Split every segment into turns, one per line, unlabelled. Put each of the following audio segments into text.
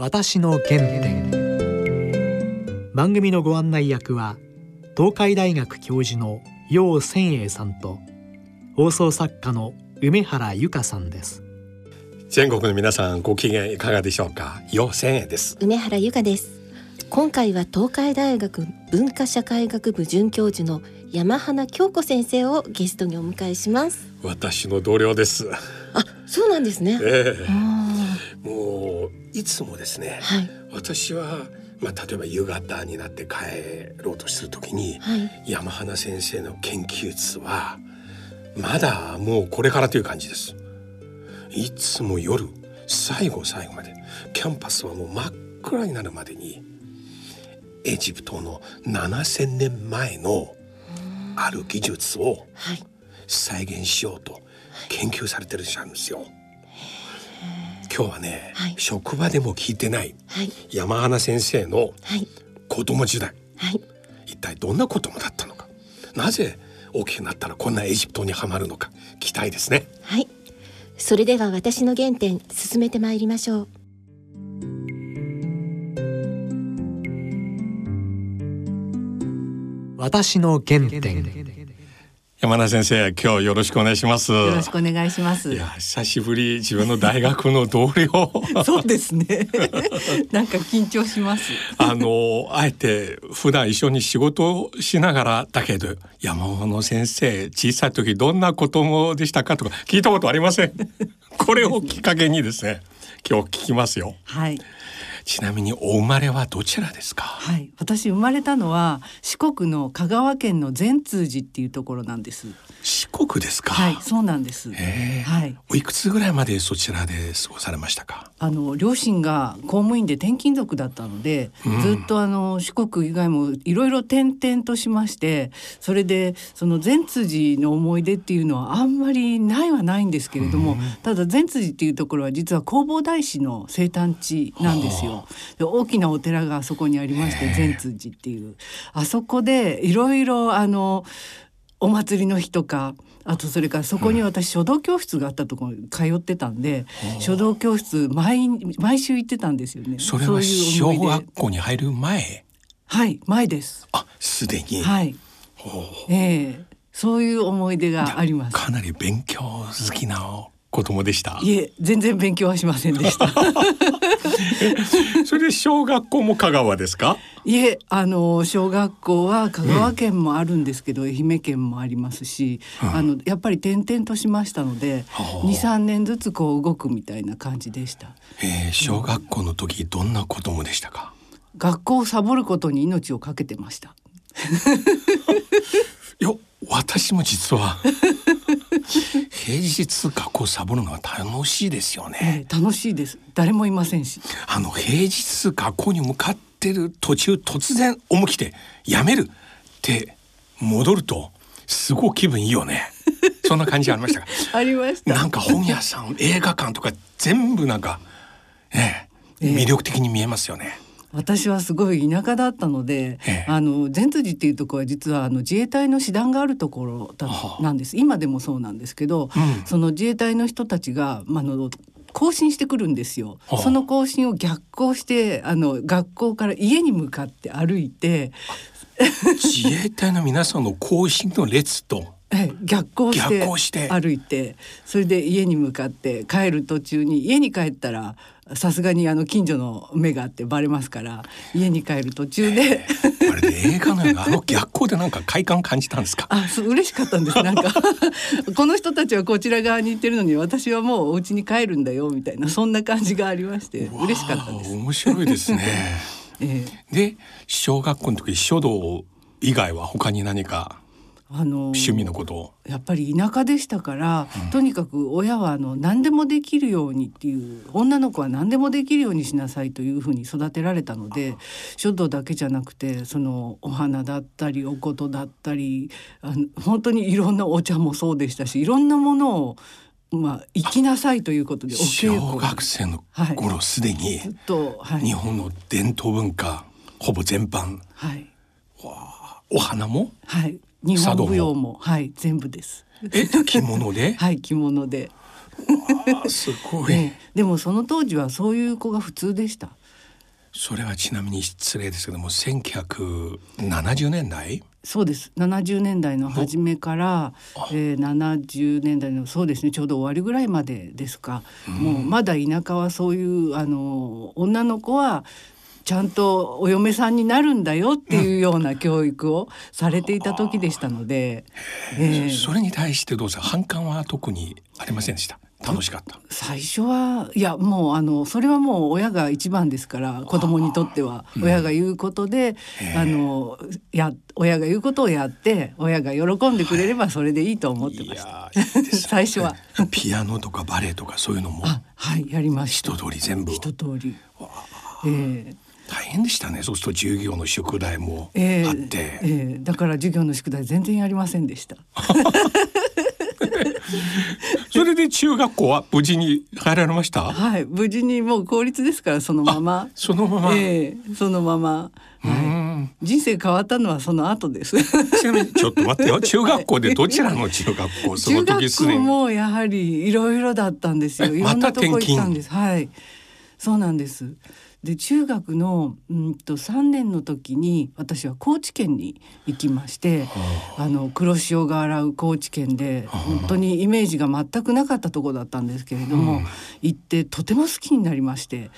私の原点。番組のご案内役は東海大学教授の楊千栄さんと放送作家の梅原由香さんです。
全国の皆さんご機嫌いかがでしょうか？楊千栄です。
梅原由香です。今回は東海大学文化社会学部准教授の山花京子先生をゲストにお迎えします。
私の同僚です。
あ、そうなんですね、
ええ、もういつもですね、
はい、
私はまあ、例えば夕方になって帰ろうとするときに、はい、山花先生の研究室はまだもうこれからという感じです。いつも夜最後最後までキャンパスはもう真っ暗になるまでにエジプトの7,000年前のある技術を再現しようと研究されてるんですよ。今日はね、はい、職場でも聞いてない、はい、山花先生の子供時代、はい、一体どんな子供だったのか。なぜ大きくなったらこんなエジプトにはまるのか。期待ですね。
はい。それでは私の原点進めてまいりましょう。
私の原点
山田先生今日よろしくお願いします。
よろしくお願いします。
いや久しぶり自分の大学の同僚。
そうですね。なんか緊張します。
あのあえて普段一緒に仕事をしながらだけど山本先生小さい時どんな子供でしたかとか聞いたことありません？これをきっかけにですね今日聞きますよ。
はい
ちなみにお生まれはどちらですか？
はい、私生まれたのは四国の香川県の善通寺っていうところなんです。
四国ですか？
はい、そうなんです。
はい。おいくつぐらいまでそちらで過ごされましたか？
あの両親が公務員で転勤族だったので、うん、ずっとあの四国以外もいろいろ転々としまして、それでその善通寺の思い出っていうのはあんまりないはないんですけれども、うん、ただ善通寺っていうところは実は弘法大師の生誕地なんですよ。で大きなお寺があそこにありまして善通寺っていうあそこでいろいろあのお祭りの日とかあとそれからそこに私書道教室があったところに通ってたんで、うん、書道教室毎毎週行ってたんですよね。
それは小学校に入る前？
はい前です。
あすでに。
はい。ええー、そういう思い出があります。
かなり勉強好きな子供でした。
いえ全然勉強はしませんでした。
それで小学校も香川ですか？
いえあの小学校は香川県もあるんですけど、うん、愛媛県もありますし、うん、あのやっぱり転々としましたので23年ずつこう動くみたいな感じでした。
えー、小学校の時どんな子供でしたか、
学校をサボることに命を懸けてました。
いや私も実は 平日学校サボるのは楽しいですよね、
えー、楽しいです。誰もいませんし。
あの平日学校に向かってる途中突然思い切ってやめるって戻るとすごく気分いいよね。そんな感じありました。か
ありました。
なんか本屋さん映画館とか全部なんか、ね、魅力的に見えますよね、
えー私はすごい田舎だったので、ええ、あの善通寺っていうところは実はあの自衛隊の師団があるところだなんです。今でもそうなんですけど、うん、その自衛隊の人たちが、まあの更新してくるんですよ。その更新を逆行してあの学校から家に向かって歩いて
自衛隊の皆さんの更新の列と。
え逆行して。歩いてそれで家に向かって帰る途中に家に帰ったらさすがにあの近所の目があってバレますから家に帰る途中で、
えー、あれで映画のあの逆光でなんか快感感じたんですか？
あそう嬉しかったんです。なんか この人たちはこちら側に行ってるのに私はもうお家に帰るんだよみたいなそんな感じがありまして嬉しかったです。
面白いですね、
え
ー、で小学校の時書道以外は他に何か？あの趣味のことを。
やっぱり田舎でしたから、うん、とにかく親はあの何でもできるようにっていう女の子は何でもできるようにしなさいというふうに育てられたので書道だけじゃなくてそのお花だったりお琴だったりあの本当にいろんなお茶もそうでしたしいろんなものをまあ行きなさいということで
小学生の頃すで、に、はい、日本の伝統文化ほぼ全般、
はい、
お花も、
はい、日本舞踊もはい全部です。
え着物で？
はい着物で。
すごい、ね、
でもその当時はそういう子が普通でした。
それはちなみに失礼ですけども1970年代？
そうです。70年代の初めから、えー、70年代のそうですね。ちょうど終わりぐらいまでですか、うん、もうまだ田舎はそういうあの女の子はちゃんとお嫁さんになるんだよっていうような教育をされていた時でしたので、
うん、えー、それに対してどうせ反感は特にありませんでした？楽しかった？
最初はいやもうあのそれはもう親が一番ですから子供にとっては親が言うことで、あのや親が言うことをやって親が喜んでくれればそれでいいと思ってました。最初は。
ピアノとかバレエとかそういうのも。
はいやりまし
た。一通り全部。
一通り。え
ー、大変でしたね。そうすると授業の宿題もあって、えーえ。
ー、だから授業の宿題全然やりませんでした。
それで中学校は無事に入られました？
はい。無事にもう公立ですからそのまま。
そのまま、
えー、そのまま。はい、人生変わったのはその後です。
ちなみにちょっと待ってよ。中学校でどちらの中学校？
その時中学校もやはりいろいろだったんですよ。いろんなとこ行ったんです、はい。そうなんですで中学のうんと3年の時に私は高知県に行きまして、あ。の黒潮が洗う高知県で本当にイメージが全くなかったとこだったんですけれども、行ってとても好きになりまして。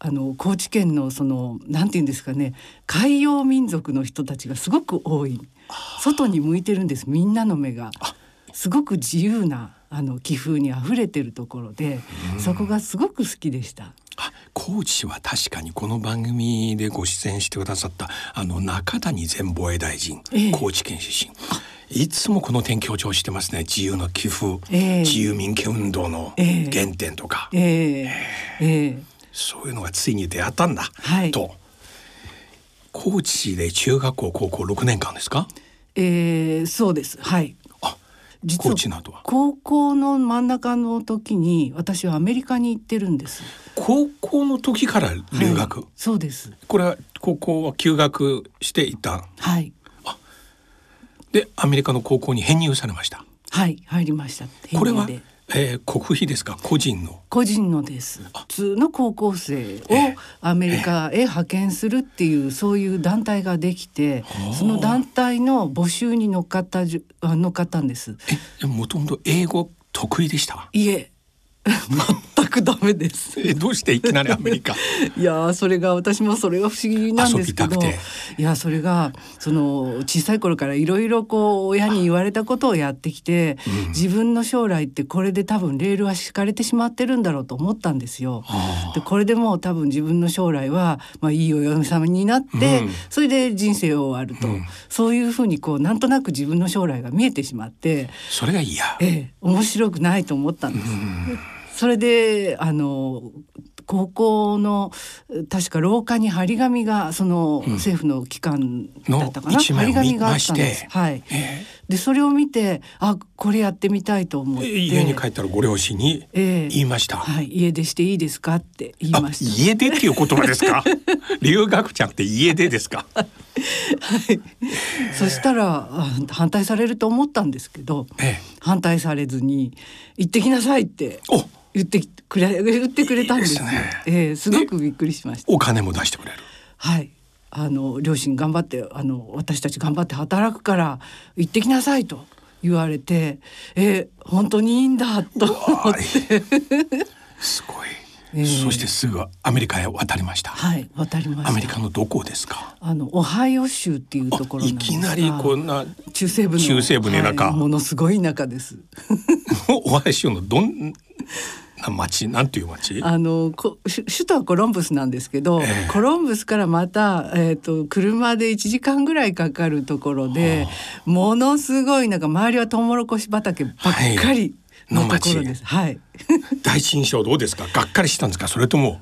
あの高知県のそのなんて言うんですかね海洋民族の人たちがすごく多い。外に向いてるんですみんなの目が。すごく自由なあの気風にあふれてるところで、そこがすごく好きでした。
高知は確かにこの番組でご出演してくださったあの中谷前防衛大臣、え高知県出身。いつもこの点強調してますね。自由の寄付、え自由民権運動の原点とか、ええ。そういうのがついに出会ったんだ、はい、と。高知で中学校高校6年間ですか？
えー、そうです。はい
実は
高校の真ん中の時に私はアメリカに行ってるんです。
高校の時から留学、
はい、そうです。
これは高校は休学していた？
はい。
でアメリカの高校に編入されました。
はい入りました。
これはえー、国費ですか？個人の？
個人のです。普通の高校生をアメリカへ派遣するっていう、そういう団体ができてその団体の募集に乗っかった乗っかったんです。
えもともと英語得意でした？
いえ 全くダメです。
えどうしていきなりアメリカ？
いやそれが私もそれが不思議なんですけど。いやそれがその小さい頃からいろいろこう親に言われたことをやってきて、うん、自分の将来ってこれで多分レールは敷かれてしまってるんだろうと思ったんですよ。でこれでもう多分自分の将来は、まあ、いいお嫁様になって、うん、それで人生を終わると、うん、そういうふうにこうなんとなく自分の将来が見えてしまって
それが嫌、
ええ、面白くないと思ったんです。それであの高校の確か廊下に張り紙がその政府の機関だったかな、うん、張り紙があったんです。はい。えー、でそれを見てあこれやってみたいと思って
家に帰ったらご両親に言いました。え
ー、はい家出していいですかって言いまし
た。家出っていう言葉ですか？留学ちゃんって家出ですか？はい。
そしたら反対されると思ったんですけど、えー、反対されずに行ってきなさいって。お言ってくれ言ってくれたんですね。えー、すごくびっくりしました。
お金も出してくれる。
はい。あの両親頑張ってあの私たち頑張って働くから行ってきなさいと言われて、えー、本当にいいんだと思って。
すごい。えー、そしてすぐアメリカへ渡りました。
はい、渡りまし
アメリカのどこですか？
あのオハイオ州っていうところい
きなりこんな
中西部
中西部の中、
はい、ものすごい田舎です。
オハイオ州のどん町なんていう町？
あのこ首都はコロンブスなんですけど、えー、コロンブスからまた、えーと、車で1時間ぐらいかかるところでものすごいなんか周りはトウモロコシ畑ばっかりのところです。はい、
第一印象どうですか？がっかりしたんですか？それとも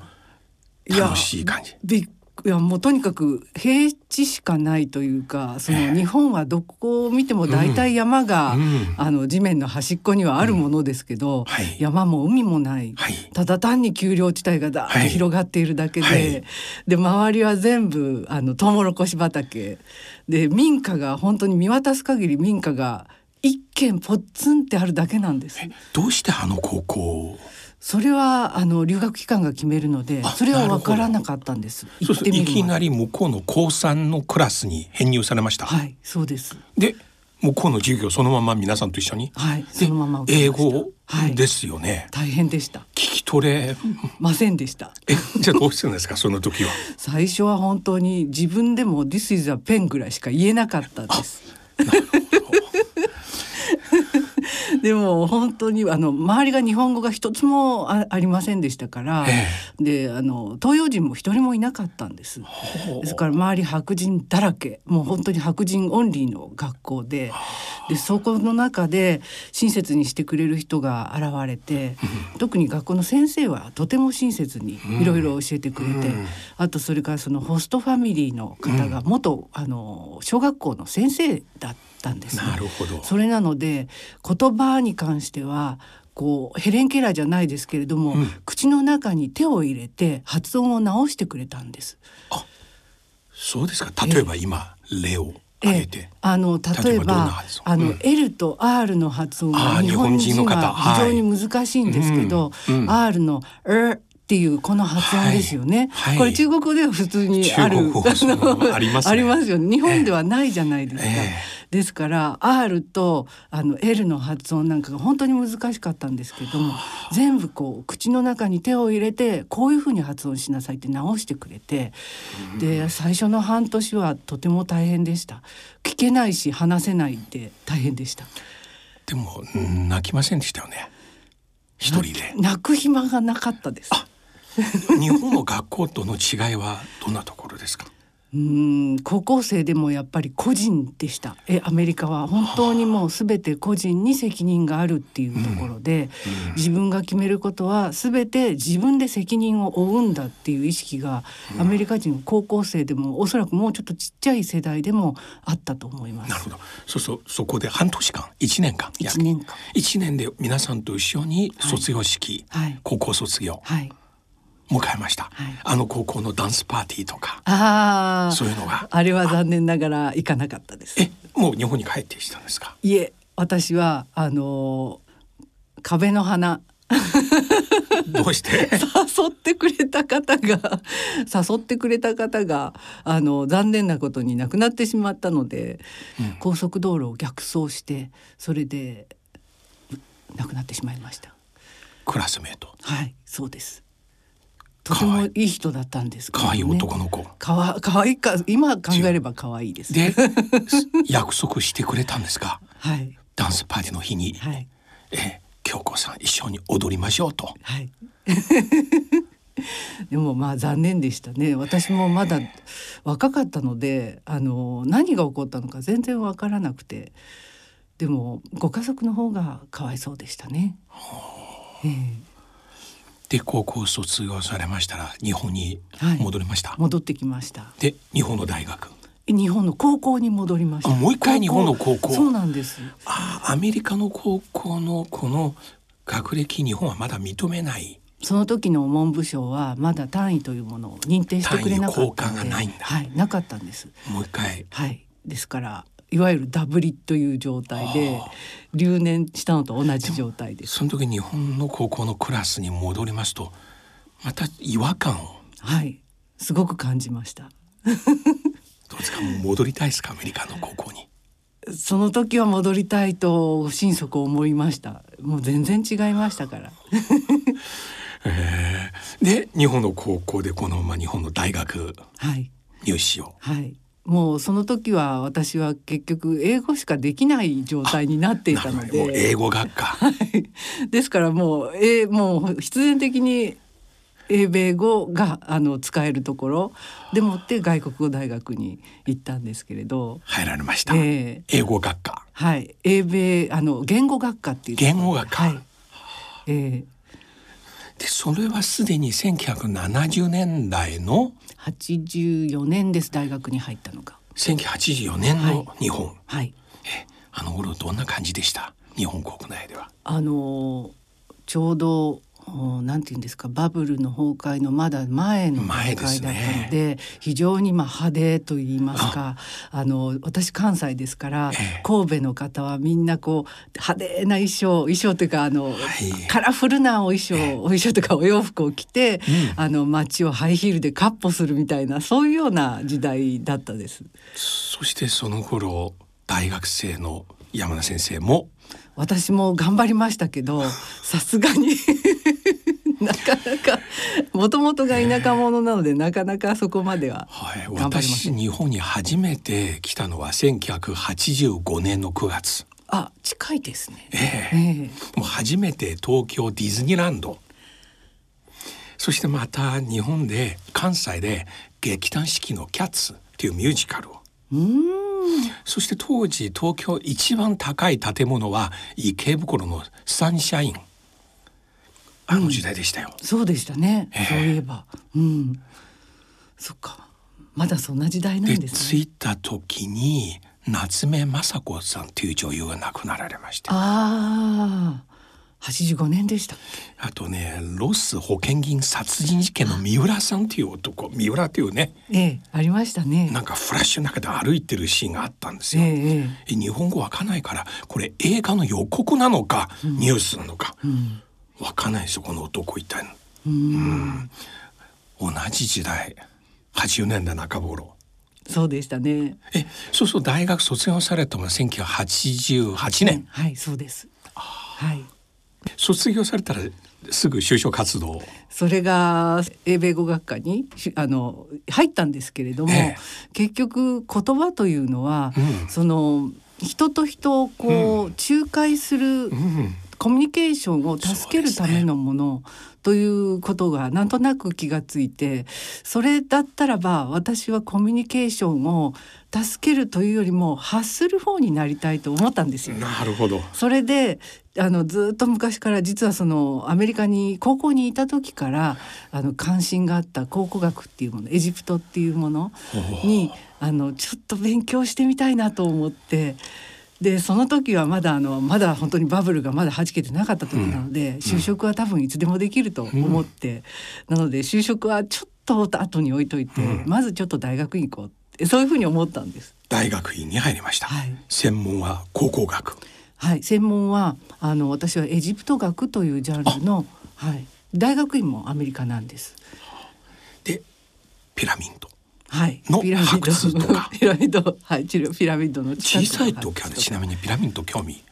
楽しい感じ？
びっいやもうとにかく平地しかないというかその日本はどこを見ても大体山が、うん。うん、あの地面の端っこにはあるものですけど、うんはい、山も海もない、はい、ただ単に丘陵地帯がだー広がっているだけで、はい、で周りは全部あのトウモロコシ畑。で民家が本当に見渡す限り民家が一軒ポッツンってあるだけなんです。
どうしてあの高校
それはあの留学期間が決めるのでそれは分からなかったんです。
そうす。いきなり向こうの高三のクラスに編入されました。
はいそうです。
で向こうの授業そのまま皆さんと一緒に。
はいそのまま
英語ですよね、
はい、大変でした。
聞き取れ
ませんでした。
えじゃあどうしてるんですか？その時は。
最初は本当に自分でも This is a pen ぐらいしか言えなかったですでも本当にあの周りが日本語が一つもあありませんでしたから、ええ、であの東洋人も一人もいなかったんです。ですから周り白人だらけ。もう本当に白人オンリーの学校で。でそこの中で親切にしてくれる人が現れて、特に学校の先生はとても親切にいろいろ教えてくれて、うん、あとそれからそのホストファミリーの方が元、うん、あの小学校の先生だったったんです、
ね、なるほど。
それなので言葉に関してはこうヘレン・ケラーじゃないですけれども、うん、口の中に手を入れて発音を直してくれたんです。
あそうですか。例えば今、例をええ、
あの例えばあの、うん、L と R の発音は日本人は非常に難しいんですけど、はいうん、R の「er」っていうこの発音ですよね、はい。はい、これ中国語では普通にある
あります、ね、
ありますよね。日本ではないじゃないですか、えー、ですから R とあの L の発音なんかが本当に難しかったんですけども全部こう口の中に手を入れてこういうふうに発音しなさいって直してくれてで最初の半年はとても大変でした。聞けないし話せないって大変でした。
でも泣きませんでしたよね。一人で。
泣く暇がなかったです。
日本の学校との違いはどんなところですか？
うん高校生でもやっぱり個人でした。えアメリカは本当にもう全て個人に責任があるっていうところで、うん。うん、自分が決めることは全て自分で責任を負うんだっていう意識が、うん、アメリカ人高校生でもおそらくもうちょっとちっちゃい世代でもあったと思います。
なるほど。そうそうそこで半年間1年間。
1年間。
1年で皆さんと一緒に卒業式、はい、高校卒業、
はい
迎えました、はい、あの高校のダンスパーティーとか
あ
そういうのが。
あれは残念ながら行かなかったです。
えもう日本に帰ってきたんですか？
いえ私はあの壁の花。
どうして？
誘ってくれた方が誘ってくれた方があの残念なことに亡くなってしまったので、うん、高速道路を逆走してそれで亡くなってしまいました。
クラスメート。
はいそうですとてもいい人だったんです
可愛、い男の子。
かわ可愛いか今考えれば可愛いです、
ね。で約束してくれたんですか。
はい。
ダンスパーティーの日に、
はい、
え京子さん一緒に踊りましょうと。
はい。でもまあ残念でしたね私もまだ若かったのであの何が起こったのか全然わからなくてでもご家族の方がかわいそうでしたね。
えーで高校卒業されましたら日本に戻りました、
はい、戻ってきました。
で日本の大学。
日本の高校に戻りました。
もう一回日本の高校。
そうなんです。
あアメリカの高校のこの学歴日本はまだ認めない。
その時の文部省はまだ単位というものを認定してくれなかった
ので。
はいなかったんです。
もう一回。
はい。ですからいわゆるダブリという状態で留年したのと同じ状態です。
その時日本の高校のクラスに戻りますとまた違和感を。
はい。すごく感じました。
どうですか？もう戻りたいですか？アメリカの高校に。
その時は戻りたいと心底思いました。もう全然違いましたから。
えー、で日本の高校でこのまま日本の大学入試を、
はい、はいもうその時は私は結局英語しかできない状態になっていたので。
英語学科。
ですからもう,、えー、もう必然的に英米語があの使えるところ。でもって外国語大学に行ったんですけれど。
入られました、えー、英語学科。
はい。英米あの言語学科っていう
言語学科、
はい、え
ー、でそれはすでに1970年代の
84年です大学に入ったのが。
1984年の日本、はい、
はい、
えあの頃どんな感じでした？日本国内では。
あのちょうどなんて言うんですかバブルの崩壊のまだ前の崩壊だったので、ね、非常にまあ派手と言いますかあ。の私関西ですから、えー、神戸の方はみんなこう派手な衣装衣装というかあの、はい、カラフルなお衣装、えー、お衣装とかお洋服を着て、うん、あの街をハイヒールで闊歩するみたいなそういうような時代だったです。
そしてその頃大学生の山田先生も
私も頑張りましたけど さすがに なかなかもともとが田舎者なのでなかなかそこまでは
はい、私日本に初めて来たのは1985年の9月。
あ近いですね、
えー、えー、もう初めて東京ディズニーランド。そしてまた日本で関西で劇団四季の「キャッツ」っていうミュージカルをそして当時東京一番高い建物は池袋のサンシャイン。あの時代でしたよ、
うん、そうでしたね、えー、そういえば。うん。そっか。まだそんな時代なんです
ね。着いた時に夏目雅子さんという女優が亡くなられました
ああ85年でした
あとねロス保険金殺人事件の三浦さんっていう男三浦っていうね。
ええありましたね。
なんかフラッシュの中で歩いてるシーンがあったんですよ、ええ、日本語わかんないからこれ映画の予告なのか、うん、ニュースなのか、うん、わかんないですよこの男一体うん、同じ時代80年代中頃。
そうでしたね。
えそうそう大学卒業されたのは1988年。
はいそうです。はい
卒業されたらすぐ就職活動。
それが英米語学科にあの入ったんですけれども、ええ、結局言葉というのは、うん、その人と人をこう、仲介する、コミュニケーションを助けるためのものということがなんとなく気がついてそれだったらば私はコミュニケーションを助けるというよりも発する方になりたいと思ったんですよ。
なるほど。
それであのずっと昔から実はそのアメリカに高校にいた時からあの関心があった考古学っていうものエジプトっていうものにあのちょっと勉強してみたいなと思って。でその時はまだあのまだ本当にバブルがまだはじけてなかった時なので、うん、就職は多分いつでもできると思って、うん、なので就職はちょっと後に置いといて、うん、まずちょっと大学院行こうってそういうふうに思ったんです。
大学院に入りました、はい、専門は考古学
はい、専門はあの私はエジプト学というジャンルの、はい、大学院もアメリカなんです。
でピラミッド。
はい。
の発掘とか。
ピラミッド。はい。ピラミッドの
小さい時はちなみにピラミッド興味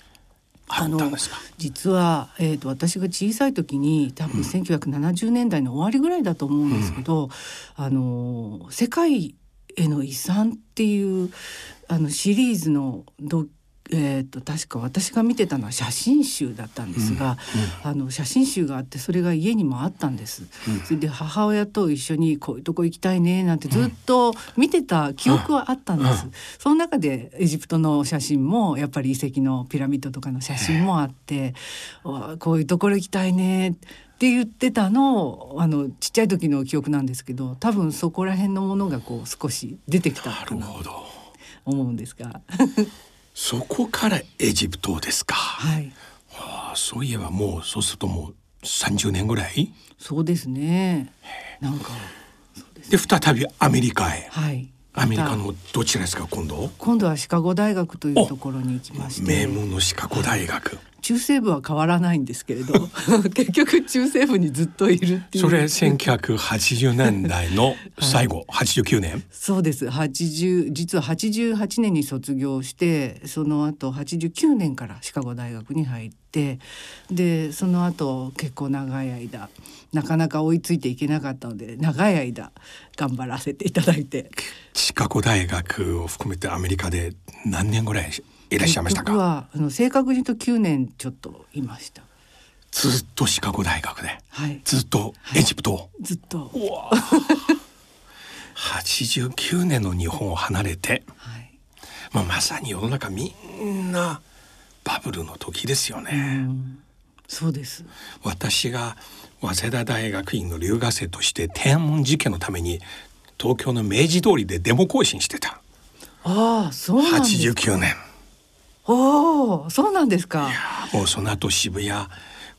あの
実は、えーと、私が小さい時に多分1970年代の終わりぐらいだと思うんですけど、うん、あの世界への遺産っていうあのシリーズのドえーと、確か私が見てたのは写真集だったんですが、うんうん、あの写真集があってそれが家にもあったんです。うん、それで母親と一緒にこういうとこ行きたいねなんてずっと見てた記憶はあったんです。その中でエジプトの写真もやっぱり遺跡のピラミッドとかの写真もあってこういうところ行きたいねって言ってたのをあのちっちゃい時の記憶なんですけど多分そこら辺のものがこう少し出てきたかなと思うんですが。
そこからエジプトですか。
はい。
はあ、そういえばもうそうするともう三十年ぐらい？
そうですね。なんか。
で、ね、再びアメリカへ。
はい。
アメリカのどちらですか今度？
今度はシカゴ大学というところに行きまして。
名門のシカゴ大学、
中西部は変わらないんですけれど 結局中西部にずっといるっていう。
それ1980年代の最後、はい、89年？
そうです。80実は88年に卒業してその後89年からシカゴ大学に入ってでその後結構長い間なかなか追いついていけなかったので長い間頑張らせていただいて。
シカゴ大学を含めてアメリカで何年ぐらいいらっしゃいましたか？
はあの正確に言うと9年ちょっといました。
ずっとシカゴ大学で、
はい、
ずっと？エジプト、は
い、ずっと。
89年の日本を離れて、はい、まあ、まさに世の中みんなバブルの時ですよね。
そうです
私が早稲田大学院の留学生として天安門事件のために東京の明治通りでデモ行進してた。
ああ、そうなんですか。
89年。
おお、そうなんですか。
もうその後渋谷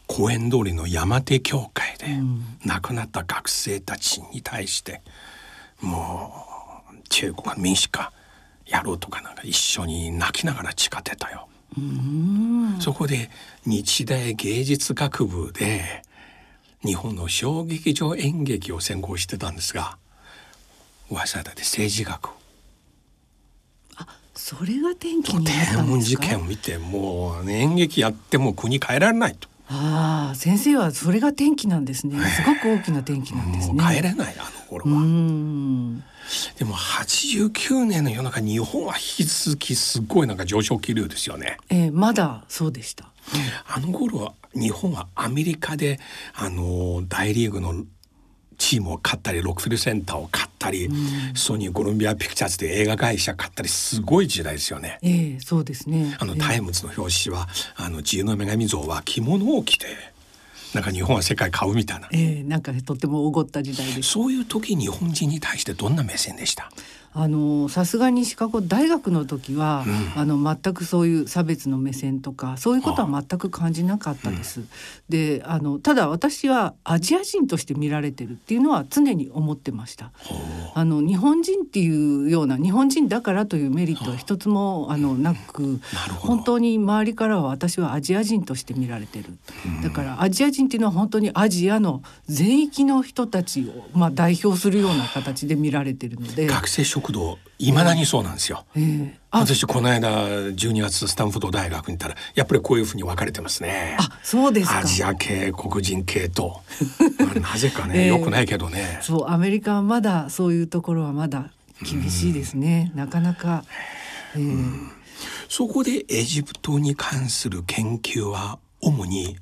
公園通りの山手教会で亡くなった学生たちに対して、もう中国民主化やろうとかなんか一緒に泣きながら誓ってたよ。そこで日大芸術学部で日本の小劇場演劇を専攻してたんですが早稲田で政治学
あそれが転機になったんです
事件を見てもう、ね、演劇やっても国変えられないと。
ああ先生はそれが転機なんですね。すごく大きな転機なんですね。
帰れないあの頃は。でも89年の世の中日本は引き続きすごいなんか上昇気流ですよね。
えー、まだそうでした。
あの頃は日本はアメリカであの大リーグのチームを買ったりロックフェラーセンターを買ったり、うん、ソニーコロンビアピクチャーズで映画会社買ったりすごい時代ですよね。
えー、そうですね。
あの、タイムズの表紙はあの自由の女神像は着物を着てなんか日本は世界買うみたいな。
えー、なんかとってもおごった時代です。
そういう時日本人に対してどんな目線でした？
あのさすがにシカゴ大学の時は、うん、あの全くそういう差別の目線とかそういうことは全く感じなかったです。うん、であのただ私はアジア人として見られてるっていうのは常に思ってました。あの日本人っていうような日本人だからというメリットは一つもあのなく本当に周りからは私はアジア人として見られてる。だからアジア人っていうのは本当にアジアの全域の人たちを、まあ、代表するような形で見られてるので。
学生食堂いまだにそうなんですよ、えー、私この間12月スタンフォード大学に行ったらやっぱりこういうふうに分かれてますね。
あそうです
アジア系黒人系と。なぜかね、えー、よくないけどね。
そうアメリカはまだそういうところはまだ厳しいですね、なかなか、えー、
そこでエジプトに関する研究は主に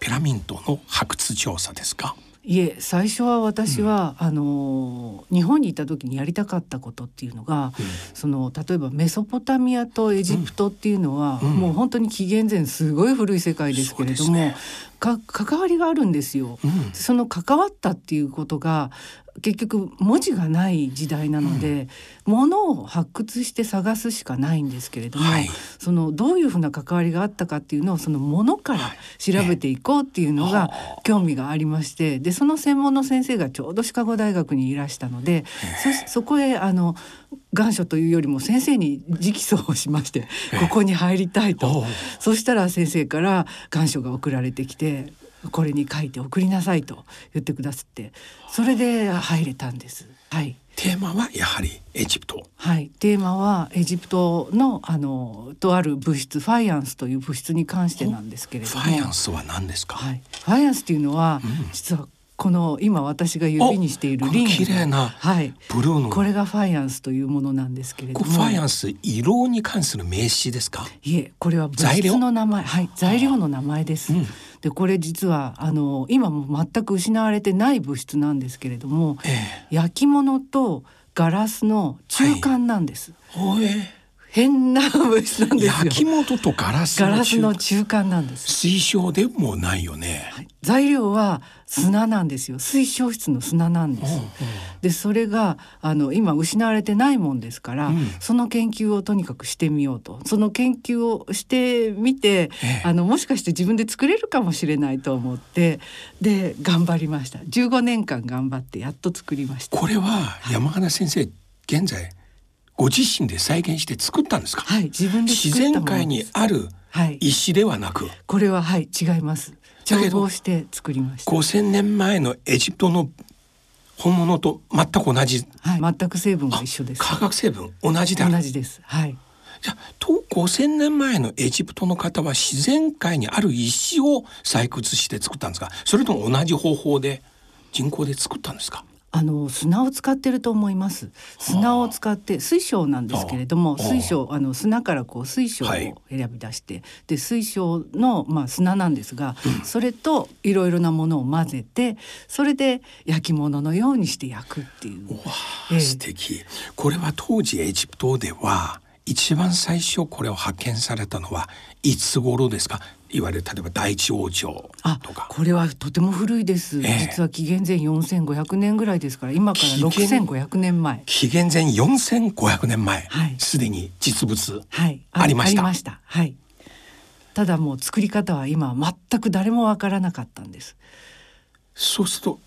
ピラミッドの発掘調査ですか？
いえ最初は私は、うん、あの日本にいた時にやりたかったことっていうのが、うん、その例えばメソポタミアとエジプトっていうのは、うん、もう本当に紀元前すごい古い世界ですけれども、ね、か関わりがあるんですよ。その関わったっていうことが結局文字がない時代なので、うん、物を発掘して探すしかないんですけれども、はい、そのどういうふうな関わりがあったかっていうのをその物から調べていこうっていうのが興味がありましてでその専門の先生がちょうどシカゴ大学にいらしたのでそそこへあの願書というよりも先生に直訴をしましてここに入りたいと。そしたら先生から願書が送られてきてこれに書いて送りなさいと言ってくださってそれで入れたんです。はい。
テーマはやはりエジプト。
はい、テーマはエジプトのあのとある物質ファイアンスという物質に関してなんですけれども。
ファイアンスは何ですか？
はい、ファイアンスというのは、うん、実はこの今私が指にしているリング。
綺麗なはい。ブルーの。
これがファイアンスというものなんですけれども。
ファイアンス色に関する名詞ですか？
いえこれは物質の名前。はい。材料の名前です、うん、でこれ実はあの今も全く失われてない物質なんですけれども、ええ、焼き物とガラスの中間なんです、
はい、ええ
変な物質なんです
焼き物とガラス
ガラスの中間なんです。
水晶でもないよね、
はい、材料は砂なんですよ。水晶質の砂なんです、うんうん、でそれがあの今失われてないもんですから、うん、その研究をとにかくしてみようと。その研究をしてみて、ええ、あのもしかして自分で作れるかもしれないと思ってで頑張りました。15年間頑張ってやっと作りました。
これは山花先生、はい、現在ご自身で再現して作ったんですか？
はい、自分で
自然界にある石ではなく、はい、
これははい違います。調合して作りました。
5000年前のエジプトの本物と全く同じ。
はい、全く成分が一緒です。
化学成分同じ
だ。同じです。はい。
じゃあと5000年前のエジプトの方は自然界にある石を採掘して作ったんですか？それとも同じ方法で人工で作ったんですか？
あの砂を使ってると思います。砂を使って水晶なんですけれども水晶あの砂からこう水晶を選び出して、はい、で水晶のまあ砂なんですが、うん、それといろいろなものを混ぜてそれで焼き物のようにして焼くっていう。
わえー、素敵。これは当時エジプトでは一番最初これを発見されたのはいつ頃ですか？いわゆる例えば第一王朝とか。
これはとても古いです、えー、実は紀元前4500年ぐらいですから今から6500年前。
紀元前4500年前すで、はい、に実物ありました、
はい、はい。ただもう作り方は今全く誰もわからなかったんです。
そうすると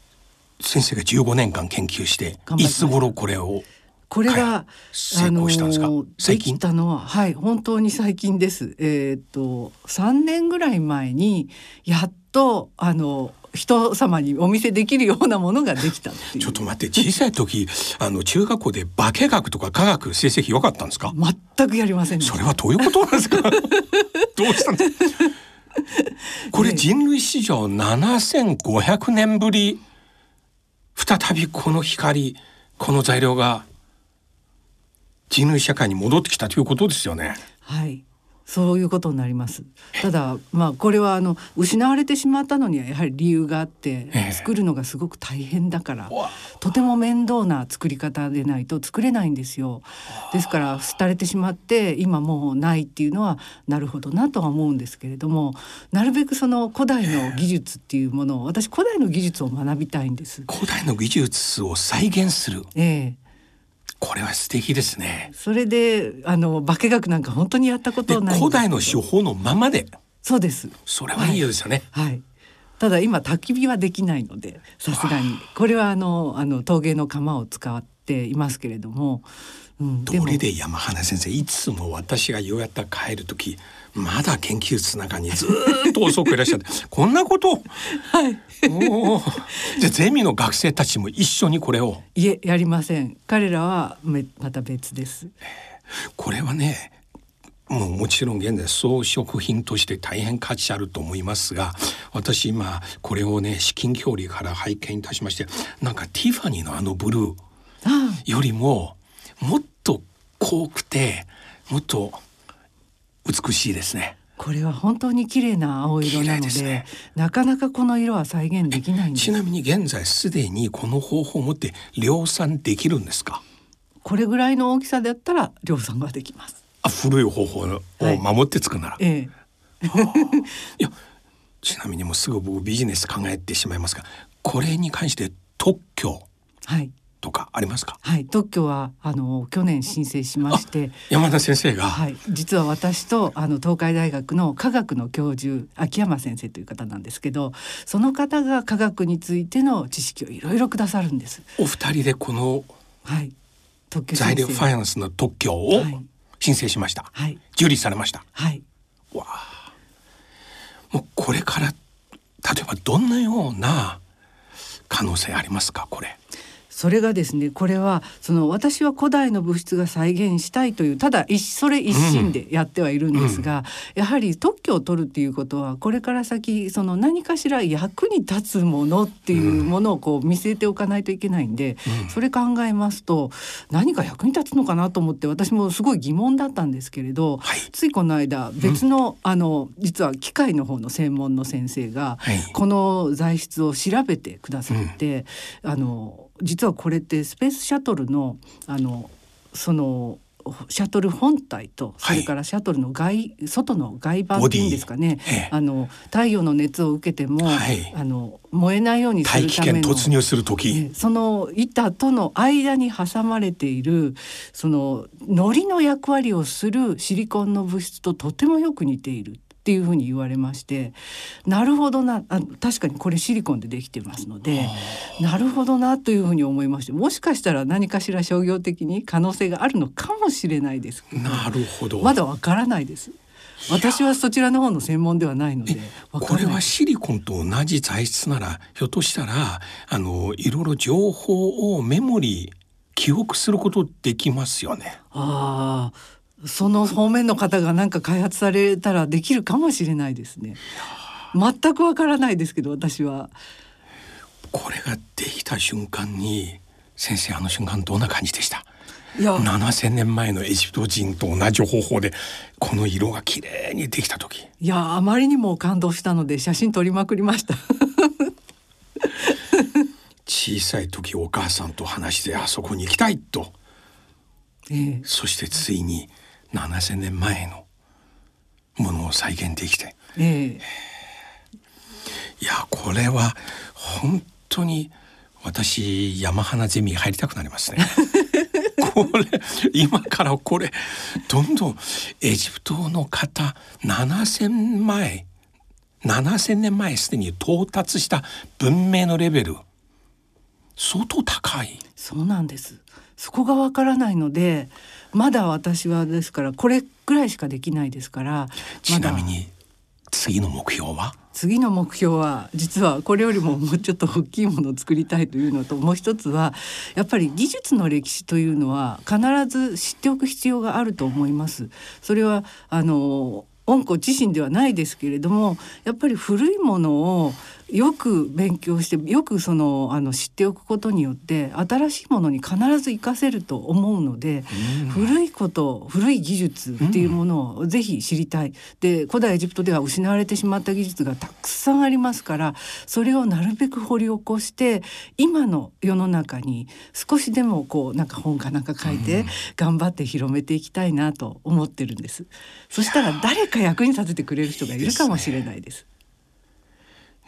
先生が15年間研究していつ頃これを
これが、
成功したんですか、
最近？たのははい本当に最近です。えー、っと3年ぐらい前にやっとあの人様にお見せできるようなものができた
ちょっと待って小さい時 あの中学校で化学とか科学成績良かったんですか？
全くやりません
それはどういうことなんですか？どうしたんです？かこれ人類史上7500年ぶり再びこの光この材料が人類社会に戻ってきたということですよね。
はいそういうことになります。ただまあこれはあの失われてしまったのにはやはり理由があって、作るのがすごく大変だから、とても面倒な作り方でないと作れないんですよ。ですから廃れてしまって今もうないっていうのはなるほどなとは思うんですけれども、なるべくその古代の技術っていうものを私古代の技術を学びたいんです。
古代の技術を再現する。
ええ
これは素敵ですね。
それであの化学なんか本当にやったことない
古代の手法のままで。
そうです。
それはいいですよね。
はい、はいただ今焚き火はできないのでさすがにこれはあのあの陶芸の窯を使っていますけれども、
うん、どれで山花先生いつも私がようやった帰る時まだ研究室の中にずっと遅くいらっしゃって こんなこと。
はい。
お じゃゼミの学生たちも一緒にこれを。
いえやりません。彼らはまた別です。
これはねもうもちろん現在装飾品として大変価値あると思いますが私今これをね至近距離から拝見いたしましてなんかティファニーのあのブルーよりももっと濃くてもっと美しいですね。
これは本当に綺麗な青色なので、ね、なかなかこの色は再現できない
ちなみに現在すでにこの方法を持って量産できるんですか？
これぐらいの大きさだったら量産ができます。
あ古い方法を守って作るなら、はい、ええ、いやちなみにもうすぐ僕ビジネス考えてしまいますがこれに関して特許。
はい
とかありますか？
はい、特許はあの去年申請しまして、
山田先生が、
はい、実は私とあの東海大学の科学の教授秋山先生という方なんですけど、その方が科学についての知識をいろいろくださるんです。
お二人でこの
はい
特許材料ファイナンスの特許を申請しました。
はい、
受理されました。
はい。
わあ、もうこれから例えばどんなような可能性ありますか？これ。
それがですねこれはその私は古代の物質が再現したいというただそれ一心でやってはいるんですが、うん、やはり特許を取るっていうことはこれから先その何かしら役に立つものっていうものをこう見据えておかないといけないんで、うん、それ考えますと何か役に立つのかなと思って私もすごい疑問だったんですけれど、はい、ついこの間別の、うん、あの実は機械の方の専門の先生が、はい、この材質を調べてくださって、あの実はこれってスペースシャトルのあのそのシャトル本体とそれからシャトルの外、はい、外の外板っていうんですかね、ええ、あの太陽の熱を受けても、はい、あの燃えないようにするための
突入する時、
その板との間に挟まれているその糊の役割をするシリコンの物質ととてもよく似ている。っていうふうに言われましてなるほどなあ確かにこれシリコンでできてますのでなるほどなというふうに思いましてもしかしたら何かしら商業的に可能性があるのかもしれないです。
なるほど。
まだわからないです。私はそちらの方の専門ではないので
これはシリコンと同じ材質ならひょっとしたらあのいろいろ情報をメモリ記憶することできますよね。
ああその方面の方が何か開発されたらできるかもしれないですね。全くわからないですけど私は。
これができた瞬間に先生あの瞬間どんな感じでした？いや。7,000年前のエジプト人と同じ方法でこの色が綺麗にできた時。
いやあまりにも感動したので写真撮りまくりました。
小さい時お母さんと話してあそこに行きたいと、ええ、そしてついに7,000年前のものを再現できて、えいやこれは本当に私山花ゼミ入りたくなりますね。これ今からこれどんどんエジプトの方7,000前7,000年前すでに到達した文明のレベル相当高い。
そうなんです。そこがわからないのでまだ私はですからこれぐらいしかできないですから
ちなみに次の目標は？
次の目標は実はこれよりももうちょっと大きいものを作りたいというのともう一つはやっぱり技術の歴史というのは必ず知っておく必要があると思います。それはあの恩子自身ではないですけれどもやっぱり古いものをよく勉強してよくそのあの知っておくことによって新しいものに必ず活かせると思うので、うん、古いこと古い技術っていうものをぜひ知りたい。で古代エジプトでは失われてしまった技術がたくさんありますからそれをなるべく掘り起こして今の世の中に少しでもこうなんか本かなんか書いて頑張って広めていきたいなと思ってるんです。そしたら誰か役に立ててくれる人がいるかもしれないです。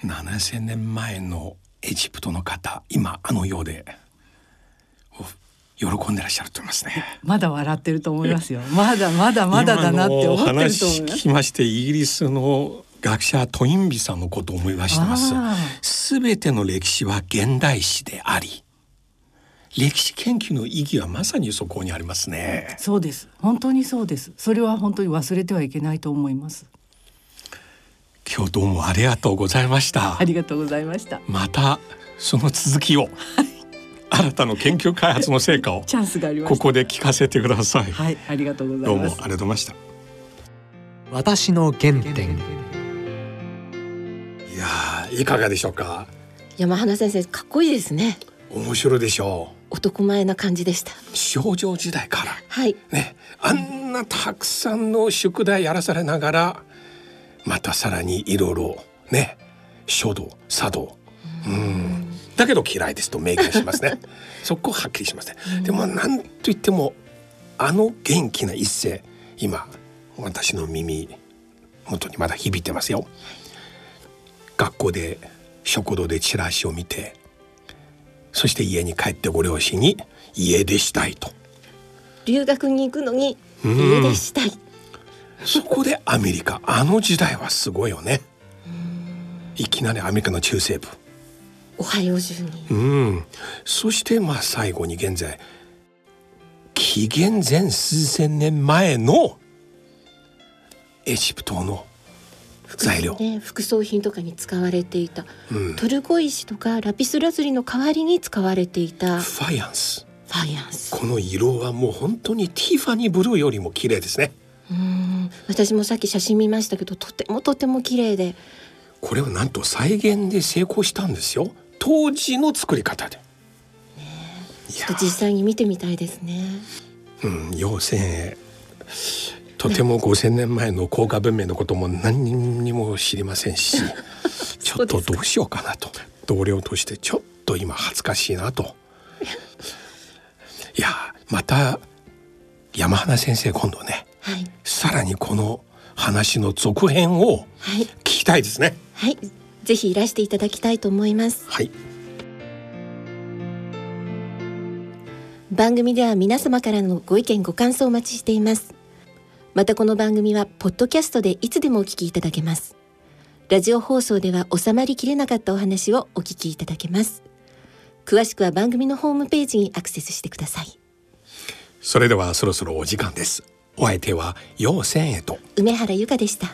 7,000年前のエジプトの方今あのようで喜んでらっしゃると思いますね。
まだ笑ってると思いますよ。まだまだまだだなって思ってると思います。
聞きましてイギリスの学者トインビさんのことを思い出してます。すべての歴史は現代史であり。歴史研究の意義はまさにそこにありますね。
そうです。本当にそうです。それは本当に忘れてはいけないと思います。
今日どうもありがとうございました。
ありがとうございました。
またその続きを。新たな研究開発の成果を。
チャンスがあり
ここで聞かせてください。
はいありがとうござい
ます。どうもありがとうございました。
私の原点。
いやいかがでしょうか？
山花先生かっこいいですね。
面白いでしょ
う。男前な感じでした。
少女時代から。
はい。
ね。あんなたくさんの宿題やらされながらまたさらにいろいろね書道茶道。うん。だけど嫌いですと明言しますね。そこはっきりしますねでも何と言ってもあの元気な一声今私の耳元にまだ響いてますよ。学校で食堂でチラシを見てそして家に帰ってご両親に家出したいと。
留学に行くのに家出したい、
そこでアメリカあの時代はすごいよね。いきなりアメリカの中西部。
オハイオ州に。
うん。そしてまあ最後に現在紀元前数千年前のエジプトの材料、
ね、副葬品とかに使われていた、うん、トルコ石とかラピスラズリの代わりに使われていた。
ファイアンス。
ファイアンス。
この色はもう本当にティファニーブルーよりも綺麗ですね
うん。私もさっき写真見ましたけどとてもとても綺麗で。
これをなんと再現で成功したんですよ。当時の作り方で、ね、
ちょっと実際に見てみたいですね。
うん。妖精とても5,000年前の高価文明のことも何にも知りませんし ちょっとどうしようかなと。同僚としてちょっと今恥ずかしいなと。いやまた山花先生今度ねはい、さらにこの話の続編を聞きたいですね。
はい、はい、ぜひいらしていただきたいと思います。
はい。
番組では皆様からのご意見ご感想をお待ちしています。またこの番組はポッドキャストでいつでもお聞きいただけます。ラジオ放送では収まりきれなかったお話をお聞きいただけます。詳しくは番組のホームページにアクセスしてください。
それではそろそろお時間です。お相手は陽線へと。
梅原由香でした。